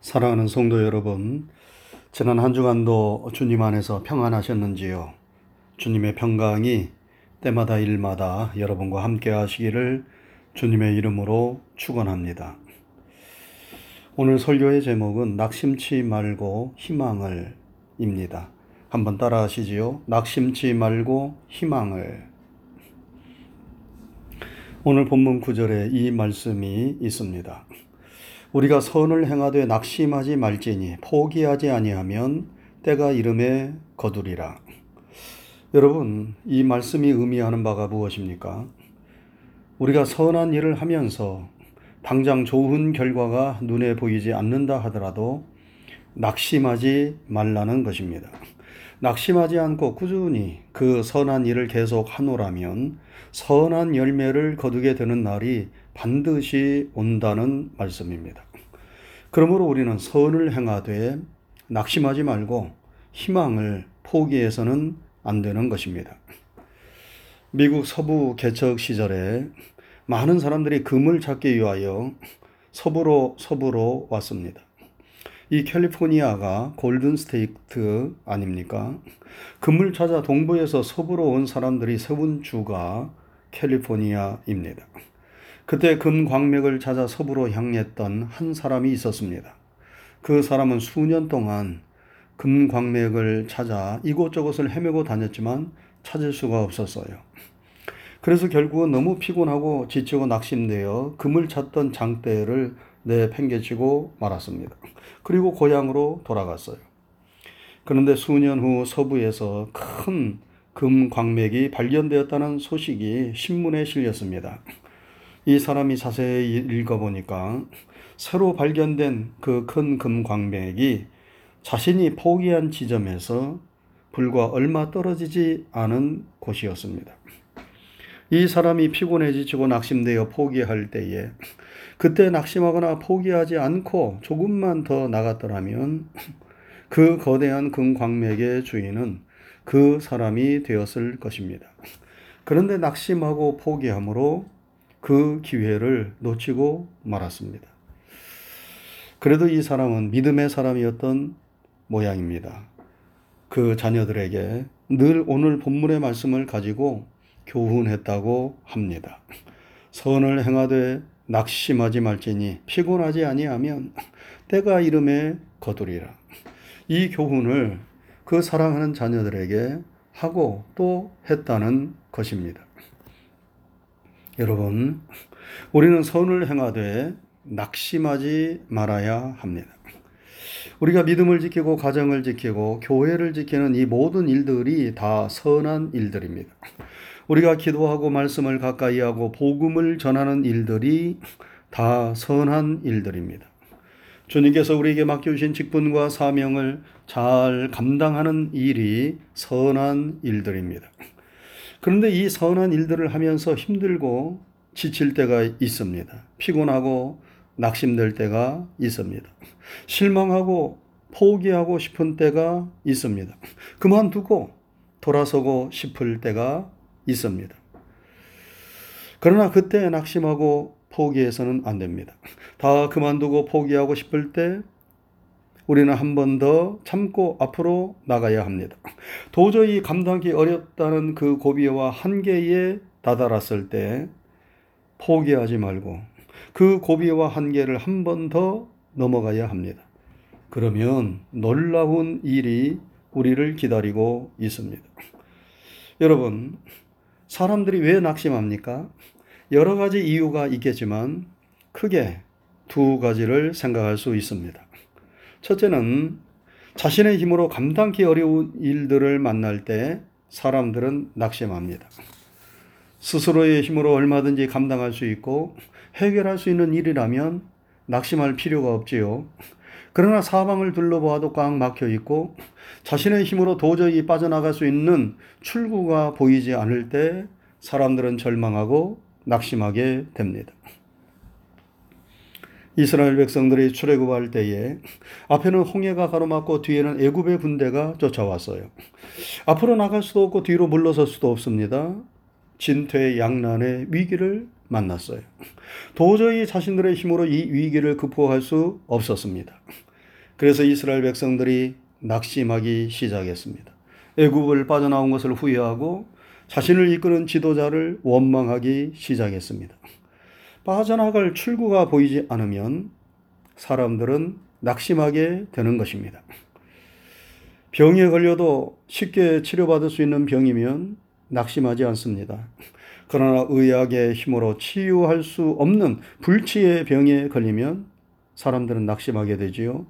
사랑하는 성도 여러분, 지난 한 주간도 주님 안에서 평안하셨는지요? 주님의 평강이 때마다 일마다 여러분과 함께 하시기를 주님의 이름으로 축원합니다. 오늘 설교의 제목은 낙심치 말고 희망을 입니다. 한번 따라 하시지요. 낙심치 말고 희망을. 오늘 본문 구절에 이 말씀이 있습니다. 우리가 선을 행하되 낙심하지 말지니 포기하지 아니하면 때가 이름에 거두리라. 여러분, 이 말씀이 의미하는 바가 무엇입니까? 우리가 선한 일을 하면서 당장 좋은 결과가 눈에 보이지 않는다 하더라도 낙심하지 말라는 것입니다. 낙심하지 않고 꾸준히 그 선한 일을 계속 하노라면 선한 열매를 거두게 되는 날이 반드시 온다는 말씀입니다. 그러므로 우리는 선을 행하되 낙심하지 말고 희망을 포기해서는 안 되는 것입니다. 미국 서부 개척 시절에 많은 사람들이 금을 찾기 위하여 서부로 서부로 왔습니다. 이 캘리포니아가 Golden State 아닙니까? 금을 찾아 동부에서 서부로 온 사람들이 세운 주가 캘리포니아입니다. 그때 금 광맥을 찾아 서부로 향했던 한 사람이 있었습니다. 그 사람은 수년 동안 금 광맥을 찾아 이곳저곳을 헤매고 다녔지만 찾을 수가 없었어요. 그래서 결국은 너무 피곤하고 지치고 낙심되어 금을 찾던 장대를 내팽개치고 말았습니다. 그리고 고향으로 돌아갔어요. 그런데 수년 후 서부에서 큰 금 광맥이 발견되었다는 소식이 신문에 실렸습니다. 이 사람이 자세히 읽어보니까 새로 발견된 그 큰 금 광맥이 자신이 포기한 지점에서 불과 얼마 떨어지지 않은 곳이었습니다. 이 사람이 피곤해 지치고 낙심되어 포기할 때에 그때 낙심하거나 포기하지 않고 조금만 더 나갔더라면 그 거대한 금광맥의 주인은 그 사람이 되었을 것입니다. 그런데 낙심하고 포기함으로 그 기회를 놓치고 말았습니다. 그래도 이 사람은 믿음의 사람이었던 모양입니다. 그 자녀들에게 늘 오늘 본문의 말씀을 가지고 교훈했다고 합니다. 선을 행하되 낙심하지 말지니 피곤하지 아니하면 때가 이름에 거두리라. 이 교훈을 그 사랑하는 자녀들에게 하고 또 했다는 것입니다. 여러분, 우리는 선을 행하되 낙심하지 말아야 합니다. 우리가 믿음을 지키고 가정을 지키고 교회를 지키는 이 모든 일들이 다 선한 일들입니다. 우리가 기도하고 말씀을 가까이 하고 복음을 전하는 일들이 다 선한 일들입니다. 주님께서 우리에게 맡겨주신 직분과 사명을 잘 감당하는 일이 선한 일들입니다. 그런데 이 선한 일들을 하면서 힘들고 지칠 때가 있습니다. 피곤하고 낙심될 때가 있습니다. 실망하고 포기하고 싶은 때가 있습니다. 그만두고 돌아서고 싶을 때가 있습니다. 그러나 그때 낙심하고 포기해서는 안 됩니다. 다 그만두고 포기하고 싶을 때 우리는 한 번 더 참고 앞으로 나가야 합니다. 도저히 감당하기 어렵다는 그 고비와 한계에 다다랐을 때 포기하지 말고 그 고비와 한계를 한 번 더 넘어가야 합니다. 그러면 놀라운 일이 우리를 기다리고 있습니다. 여러분, 사람들이 왜 낙심합니까? 여러 가지 이유가 있겠지만 크게 두 가지를 생각할 수 있습니다. 첫째는 자신의 힘으로 감당기 어려운 일들을 만날 때 사람들은 낙심합니다. 스스로의 힘으로 얼마든지 감당할 수 있고 해결할 수 있는 일이라면 낙심할 필요가 없지요. 그러나 사방을 둘러보아도 꽉 막혀 있고 자신의 힘으로 도저히 빠져나갈 수 있는 출구가 보이지 않을 때 사람들은 절망하고 낙심하게 됩니다. 이스라엘 백성들이 출애굽할 때에 앞에는 홍해가 가로막고 뒤에는 애굽의 군대가 쫓아왔어요. 앞으로 나갈 수도 없고 뒤로 물러설 수도 없습니다. 진퇴 양난의 위기를 만났어요. 도저히 자신들의 힘으로 이 위기를 극복할 수 없었습니다. 그래서 이스라엘 백성들이 낙심하기 시작했습니다. 애굽을 빠져나온 것을 후회하고 자신을 이끄는 지도자를 원망하기 시작했습니다. 빠져나갈 출구가 보이지 않으면 사람들은 낙심하게 되는 것입니다. 병에 걸려도 쉽게 치료받을 수 있는 병이면 낙심하지 않습니다. 그러나 의학의 힘으로 치유할 수 없는 불치의 병에 걸리면 사람들은 낙심하게 되지요.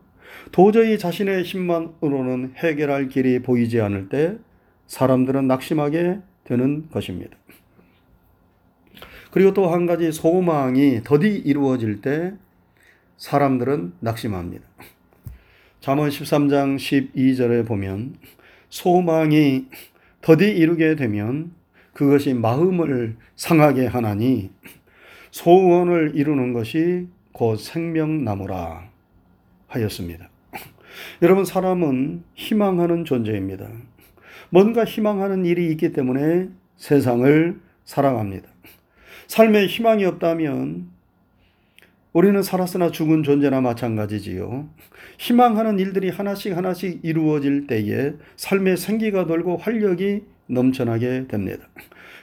도저히 자신의 힘만으로는 해결할 길이 보이지 않을 때 사람들은 낙심하게 되는 것입니다. 그리고 또 한 가지 소망이 더디 이루어질 때 사람들은 낙심합니다. 잠언 13장 12절에 보면 소망이 더디 이루게 되면 그것이 마음을 상하게 하나니 소원을 이루는 것이 곧 생명나무라 하였습니다. 여러분 사람은 희망하는 존재입니다. 뭔가 희망하는 일이 있기 때문에 세상을 살아갑니다. 삶에 희망이 없다면 우리는 살았으나 죽은 존재나 마찬가지지요. 희망하는 일들이 하나씩 하나씩 이루어질 때에 삶의 생기가 돌고 활력이 넘쳐나게 됩니다.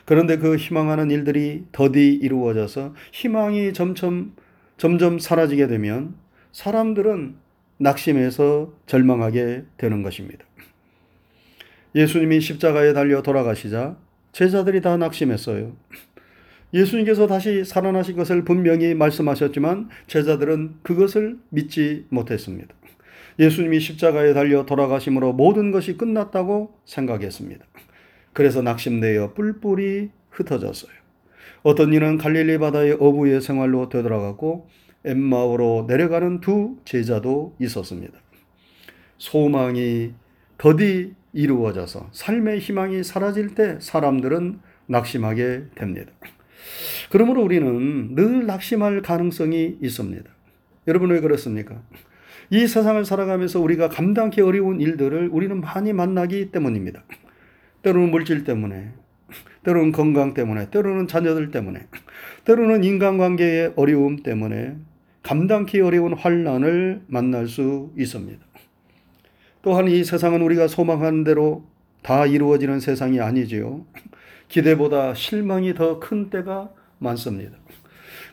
그런데 그 희망하는 일들이 더디 이루어져서 희망이 점점 점점 사라지게 되면 사람들은 낙심해서 절망하게 되는 것입니다. 예수님이 십자가에 달려 돌아가시자 제자들이 다 낙심했어요. 예수님께서 다시 살아나신 것을 분명히 말씀하셨지만 제자들은 그것을 믿지 못했습니다. 예수님이 십자가에 달려 돌아가심으로 모든 것이 끝났다고 생각했습니다. 그래서 낙심되어 뿔뿔이 흩어졌어요. 어떤 이는 갈릴리 바다의 어부의 생활로 되돌아갔고 엠마오로 내려가는 두 제자도 있었습니다. 소망이 더디 이루어져서 삶의 희망이 사라질 때 사람들은 낙심하게 됩니다. 그러므로 우리는 늘 낙심할 가능성이 있습니다. 여러분 왜 그렇습니까? 이 세상을 살아가면서 우리가 감당하기 어려운 일들을 우리는 많이 만나기 때문입니다. 때로는 물질 때문에, 때로는 건강 때문에, 때로는 자녀들 때문에, 때로는 인간관계의 어려움 때문에 감당기 어려운 환란을 만날 수 있습니다. 또한 이 세상은 우리가 소망하는 대로 다 이루어지는 세상이 아니지요. 기대보다 실망이 더 큰 때가 많습니다.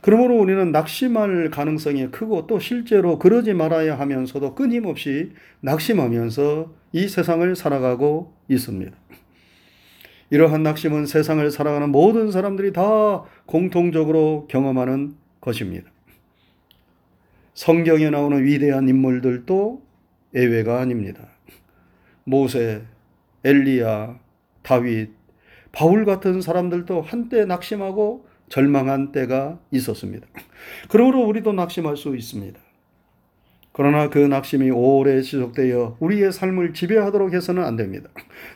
그러므로 우리는 낙심할 가능성이 크고 또 실제로 그러지 말아야 하면서도 끊임없이 낙심하면서 이 세상을 살아가고 있습니다. 이러한 낙심은 세상을 살아가는 모든 사람들이 다 공통적으로 경험하는 것입니다. 성경에 나오는 위대한 인물들도 예외가 아닙니다. 모세, 엘리야, 다윗, 바울 같은 사람들도 한때 낙심하고 절망한 때가 있었습니다. 그러므로 우리도 낙심할 수 있습니다. 그러나 그 낙심이 오래 지속되어 우리의 삶을 지배하도록 해서는 안 됩니다.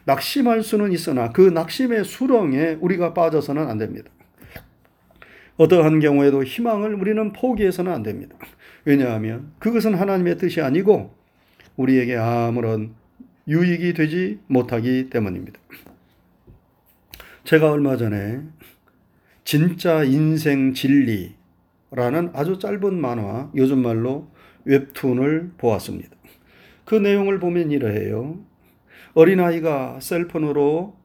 낙심할 수는 있으나 그 낙심의 수렁에 우리가 빠져서는 안 됩니다. 어떠한 경우에도 희망을 우리는 포기해서는 안 됩니다. 왜냐하면 그것은 하나님의 뜻이 아니고 우리에게 아무런 유익이 되지 못하기 때문입니다. 제가 얼마 전에 진짜 인생 진리라는 아주 짧은 만화, 요즘 말로 웹툰을 보았습니다. 그 내용을 보면 이러해요. 어린아이가 셀폰으로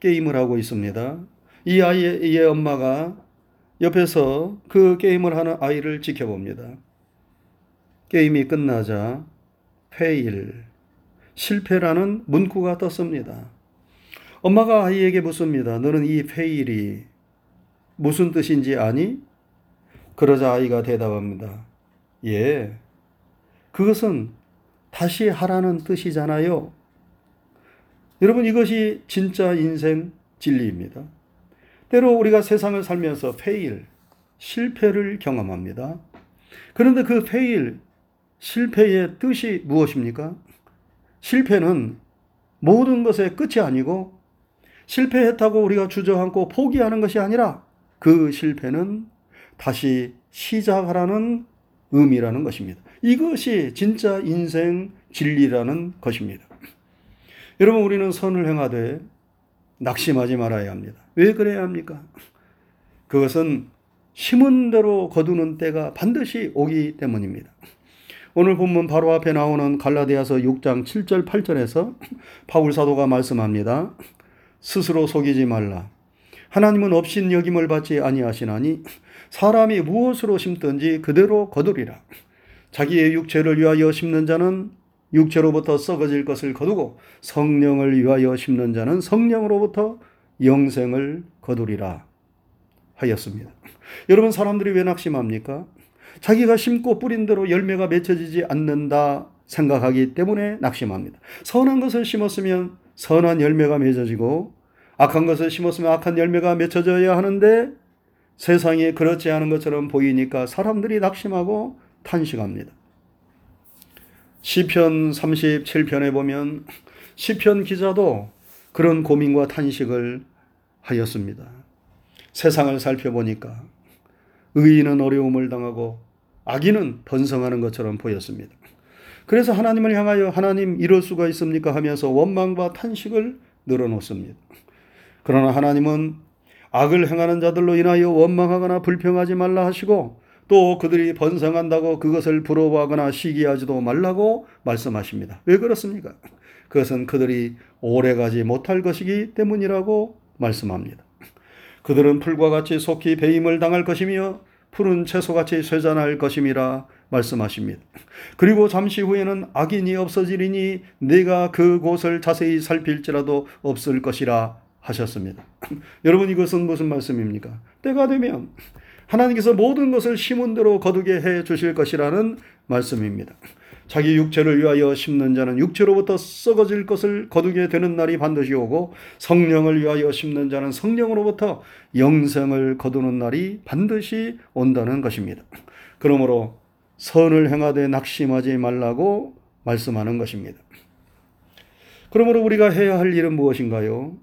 게임을 하고 있습니다. 이 아이의 엄마가 옆에서 그 게임을 하는 아이를 지켜봅니다. 게임이 끝나자 fail, 실패라는 문구가 떴습니다. 엄마가 아이에게 묻습니다. 너는 이 fail이 무슨 뜻인지 아니? 그러자 아이가 대답합니다. 예. 그것은 다시 하라는 뜻이잖아요. 여러분 이것이 진짜 인생 진리입니다. 때로 우리가 세상을 살면서 fail, 실패를 경험합니다. 그런데 그 페일, 실패의 뜻이 무엇입니까? 실패는 모든 것의 끝이 아니고 실패했다고 우리가 주저앉고 포기하는 것이 아니라 그 실패는 다시 시작하라는 의미라는 것입니다. 이것이 진짜 인생 진리라는 것입니다. 여러분, 우리는 선을 행하되 낙심하지 말아야 합니다. 왜 그래야 합니까? 그것은 심은 대로 거두는 때가 반드시 오기 때문입니다. 오늘 본문 바로 앞에 나오는 갈라디아서 6장 7절 8절에서 바울 사도가 말씀합니다. 스스로 속이지 말라. 하나님은 없인 여김을 받지 아니하시나니 사람이 무엇으로 심든지 그대로 거두리라. 자기의 육체를 위하여 심는 자는 육체로부터 썩어질 것을 거두고 성령을 위하여 심는 자는 성령으로부터 영생을 거두리라 하였습니다. 여러분 사람들이 왜 낙심합니까? 자기가 심고 뿌린 대로 열매가 맺혀지지 않는다 생각하기 때문에 낙심합니다. 선한 것을 심었으면 선한 열매가 맺어지고 악한 것을 심었으면 악한 열매가 맺혀져야 하는데 세상이 그렇지 않은 것처럼 보이니까 사람들이 낙심하고 탄식합니다. 시편 37편에 보면 시편 기자도 그런 고민과 탄식을 하였습니다. 세상을 살펴보니까 의인은 어려움을 당하고 악인은 번성하는 것처럼 보였습니다. 그래서 하나님을 향하여 하나님 이럴 수가 있습니까 하면서 원망과 탄식을 늘어놓습니다. 그러나 하나님은 악을 행하는 자들로 인하여 원망하거나 불평하지 말라 하시고 또 그들이 번성한다고 그것을 부러워하거나 시기하지도 말라고 말씀하십니다. 왜 그렇습니까? 그것은 그들이 오래가지 못할 것이기 때문이라고 말씀합니다. 그들은 풀과 같이 속히 배임을 당할 것이며 푸른 채소같이 쇠잔할 것임이라 말씀하십니다. 그리고 잠시 후에는 악인이 없어지리니 내가 그곳을 자세히 살필지라도 없을 것이라 하셨습니다. 여러분 이것은 무슨 말씀입니까? 때가 되면 하나님께서 모든 것을 심은 대로 거두게 해 주실 것이라는 말씀입니다. 자기 육체를 위하여 심는 자는 육체로부터 썩어질 것을 거두게 되는 날이 반드시 오고 성령을 위하여 심는 자는 성령으로부터 영생을 거두는 날이 반드시 온다는 것입니다. 그러므로 선을 행하되 낙심하지 말라고 말씀하는 것입니다. 그러므로 우리가 해야 할 일은 무엇인가요?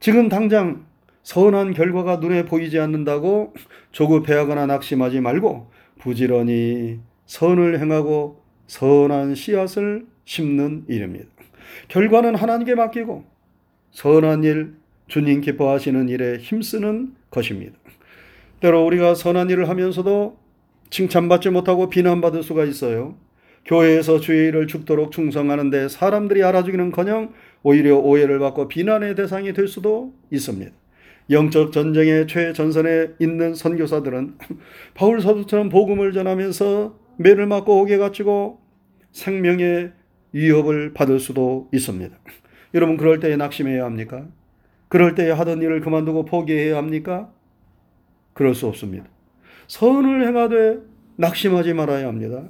지금 당장 선한 결과가 눈에 보이지 않는다고 조급해하거나 낙심하지 말고 부지런히 선을 행하고 선한 씨앗을 심는 일입니다. 결과는 하나님께 맡기고 선한 일, 주님 기뻐하시는 일에 힘쓰는 것입니다. 때로 우리가 선한 일을 하면서도 칭찬받지 못하고 비난받을 수가 있어요. 교회에서 주의 일을 죽도록 충성하는데 사람들이 알아주기는 커녕 오히려 오해를 받고 비난의 대상이 될 수도 있습니다. 영적 전쟁의 최전선에 있는 선교사들은 바울 사도처럼 복음을 전하면서 매를 맞고 옥에 갇히고 생명의 위협을 받을 수도 있습니다. 여러분 그럴 때에 낙심해야 합니까? 그럴 때에 하던 일을 그만두고 포기해야 합니까? 그럴 수 없습니다. 선을 행하되 낙심하지 말아야 합니다.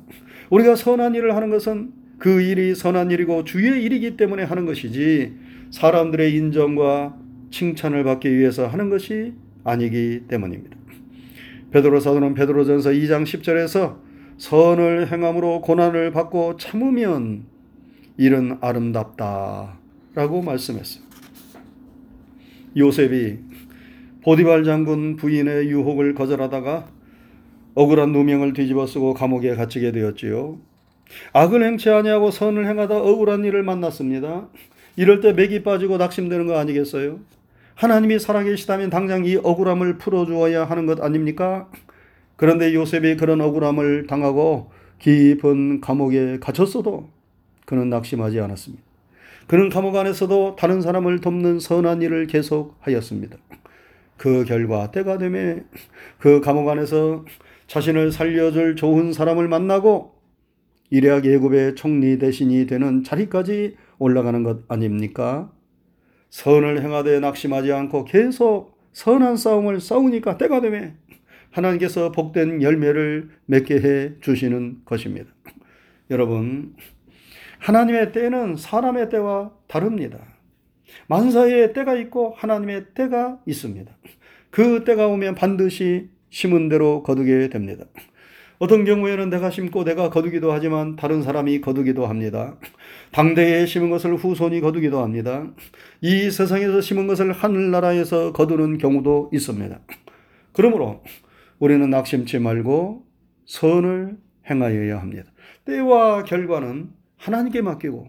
우리가 선한 일을 하는 것은 그 일이 선한 일이고 주의 일이기 때문에 하는 것이지 사람들의 인정과 칭찬을 받기 위해서 하는 것이 아니기 때문입니다. 베드로 사도는 베드로전서 2장 10절에서 선을 행함으로 고난을 받고 참으면 일은 아름답다라고 말씀했어요. 요셉이 보디발 장군 부인의 유혹을 거절하다가 억울한 누명을 뒤집어 쓰고 감옥에 갇히게 되었지요. 악을 행치 아니하고 선을 행하다 억울한 일을 만났습니다. 이럴 때 맥이 빠지고 낙심되는 거 아니겠어요? 하나님이 살아계시다면 당장 이 억울함을 풀어주어야 하는 것 아닙니까? 그런데 요셉이 그런 억울함을 당하고 깊은 감옥에 갇혔어도 그는 낙심하지 않았습니다. 그는 감옥 안에서도 다른 사람을 돕는 선한 일을 계속하였습니다. 그 결과 때가 되매 그 감옥 안에서 자신을 살려줄 좋은 사람을 만나고 이레학 예굽의 총리 대신이 되는 자리까지 올라가는 것 아닙니까? 선을 행하되 낙심하지 않고 계속 선한 싸움을 싸우니까 때가 되매 하나님께서 복된 열매를 맺게 해 주시는 것입니다. 여러분, 하나님의 때는 사람의 때와 다릅니다. 만사의 때가 있고 하나님의 때가 있습니다. 그 때가 오면 반드시 심은 대로 거두게 됩니다. 어떤 경우에는 내가 심고 내가 거두기도 하지만 다른 사람이 거두기도 합니다. 당대에 심은 것을 후손이 거두기도 합니다. 이 세상에서 심은 것을 하늘나라에서 거두는 경우도 있습니다. 그러므로 우리는 낙심치 말고 선을 행하여야 합니다. 때와 결과는 하나님께 맡기고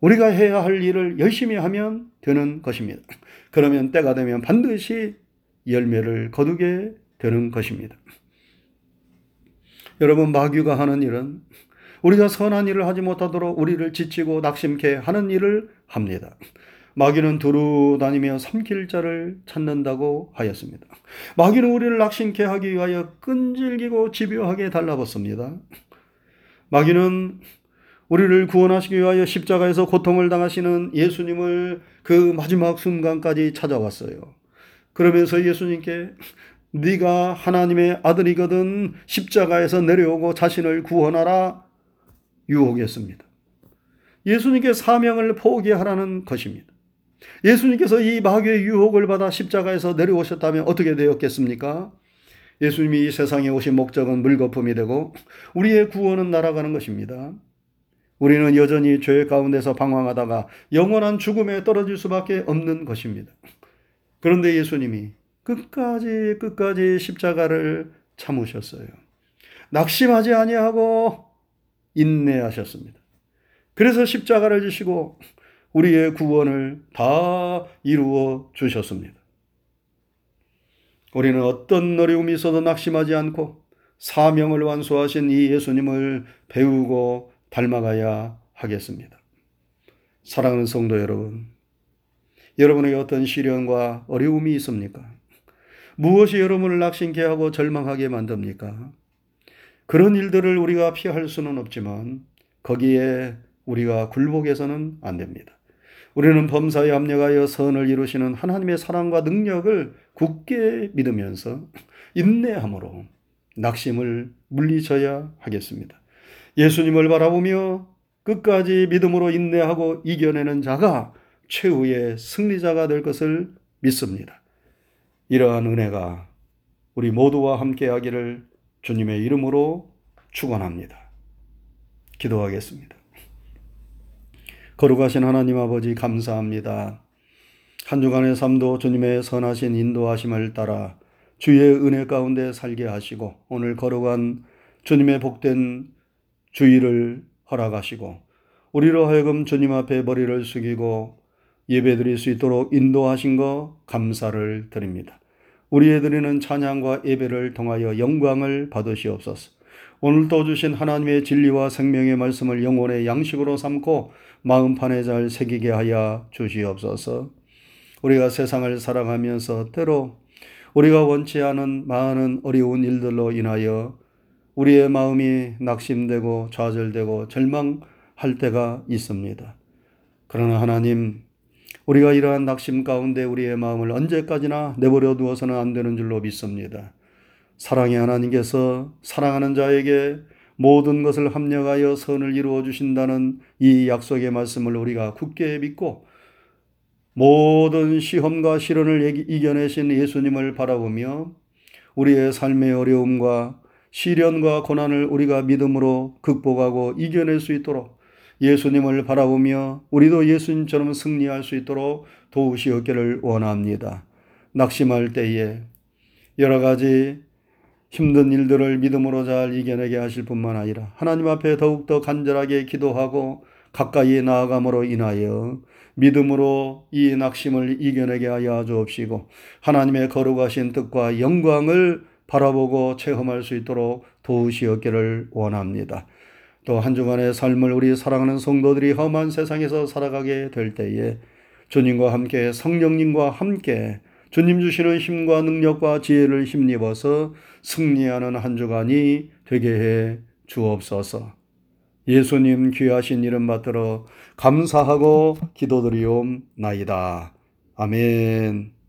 우리가 해야 할 일을 열심히 하면 되는 것입니다. 그러면 때가 되면 반드시 열매를 거두게 되는 것입니다. 여러분 마귀가 하는 일은 우리가 선한 일을 하지 못하도록 우리를 지치고 낙심케 하는 일을 합니다. 마귀는 두루 다니며 삼킬 자를 찾는다고 하였습니다. 마귀는 우리를 낙심케 하기 위하여 끈질기고 집요하게 달라붙습니다. 마귀는 우리를 구원하시기 위하여 십자가에서 고통을 당하시는 예수님을 그 마지막 순간까지 찾아왔어요. 그러면서 예수님께 네가 하나님의 아들이거든 십자가에서 내려오고 자신을 구원하라 유혹했습니다. 예수님께 사명을 포기하라는 것입니다. 예수님께서 이 마귀의 유혹을 받아 십자가에서 내려오셨다면 어떻게 되었겠습니까? 예수님이 이 세상에 오신 목적은 물거품이 되고 우리의 구원은 날아가는 것입니다. 우리는 여전히 죄 가운데서 방황하다가 영원한 죽음에 떨어질 수밖에 없는 것입니다. 그런데 예수님이 끝까지 끝까지 십자가를 참으셨어요. 낙심하지 아니하고 인내하셨습니다. 그래서 십자가를 지시고 우리의 구원을 다 이루어 주셨습니다. 우리는 어떤 어려움이 있어도 낙심하지 않고 사명을 완수하신 이 예수님을 배우고 닮아가야 하겠습니다. 사랑하는 성도 여러분, 여러분에게 어떤 시련과 어려움이 있습니까? 무엇이 여러분을 낙심케 하고 절망하게 만듭니까? 그런 일들을 우리가 피할 수는 없지만 거기에 우리가 굴복해서는 안 됩니다. 우리는 범사에 합력하여 선을 이루시는 하나님의 사랑과 능력을 굳게 믿으면서 인내함으로 낙심을 물리쳐야 하겠습니다. 예수님을 바라보며 끝까지 믿음으로 인내하고 이겨내는 자가 최후의 승리자가 될 것을 믿습니다. 이러한 은혜가 우리 모두와 함께 하기를 주님의 이름으로 축원합니다. 기도하겠습니다. 거룩하신 하나님 아버지 감사합니다. 한 주간의 삶도 주님의 선하신 인도하심을 따라 주의 은혜 가운데 살게 하시고 오늘 거룩한 주님의 복된 주의를 허락하시고 우리로 하여금 주님 앞에 머리를 숙이고 예배드릴 수 있도록 인도하신 거 감사를 드립니다. 우리의 드리는 찬양과 예배를 통하여 영광을 받으시옵소서. 오늘도 주신 하나님의 진리와 생명의 말씀을 영혼의 양식으로 삼고 마음판에 잘 새기게 하여 주시옵소서. 우리가 세상을 살아가면서 때로 우리가 원치 않은 많은 어려운 일들로 인하여 우리의 마음이 낙심되고 좌절되고 절망할 때가 있습니다. 그러나 하나님, 우리가 이러한 낙심 가운데 우리의 마음을 언제까지나 내버려 두어서는 안 되는 줄로 믿습니다. 사랑의 하나님께서 사랑하는 자에게 모든 것을 합력하여 선을 이루어 주신다는 이 약속의 말씀을 우리가 굳게 믿고 모든 시험과 시련을 이겨내신 예수님을 바라보며 우리의 삶의 어려움과 시련과 고난을 우리가 믿음으로 극복하고 이겨낼 수 있도록 예수님을 바라보며 우리도 예수님처럼 승리할 수 있도록 도우시었기를 원합니다. 낙심할 때에 여러 가지 힘든 일들을 믿음으로 잘 이겨내게 하실 뿐만 아니라 하나님 앞에 더욱더 간절하게 기도하고 가까이 나아감으로 인하여 믿음으로 이 낙심을 이겨내게 하여 주옵시고 하나님의 거룩하신 뜻과 영광을 바라보고 체험할 수 있도록 도우시었기를 원합니다. 또 한 주간의 삶을 우리 사랑하는 성도들이 험한 세상에서 살아가게 될 때에 주님과 함께 성령님과 함께 주님 주시는 힘과 능력과 지혜를 힘입어서 승리하는 한 주간이 되게 해 주옵소서. 예수님 귀하신 이름 받들어 감사하고 기도드리옵나이다. 아멘.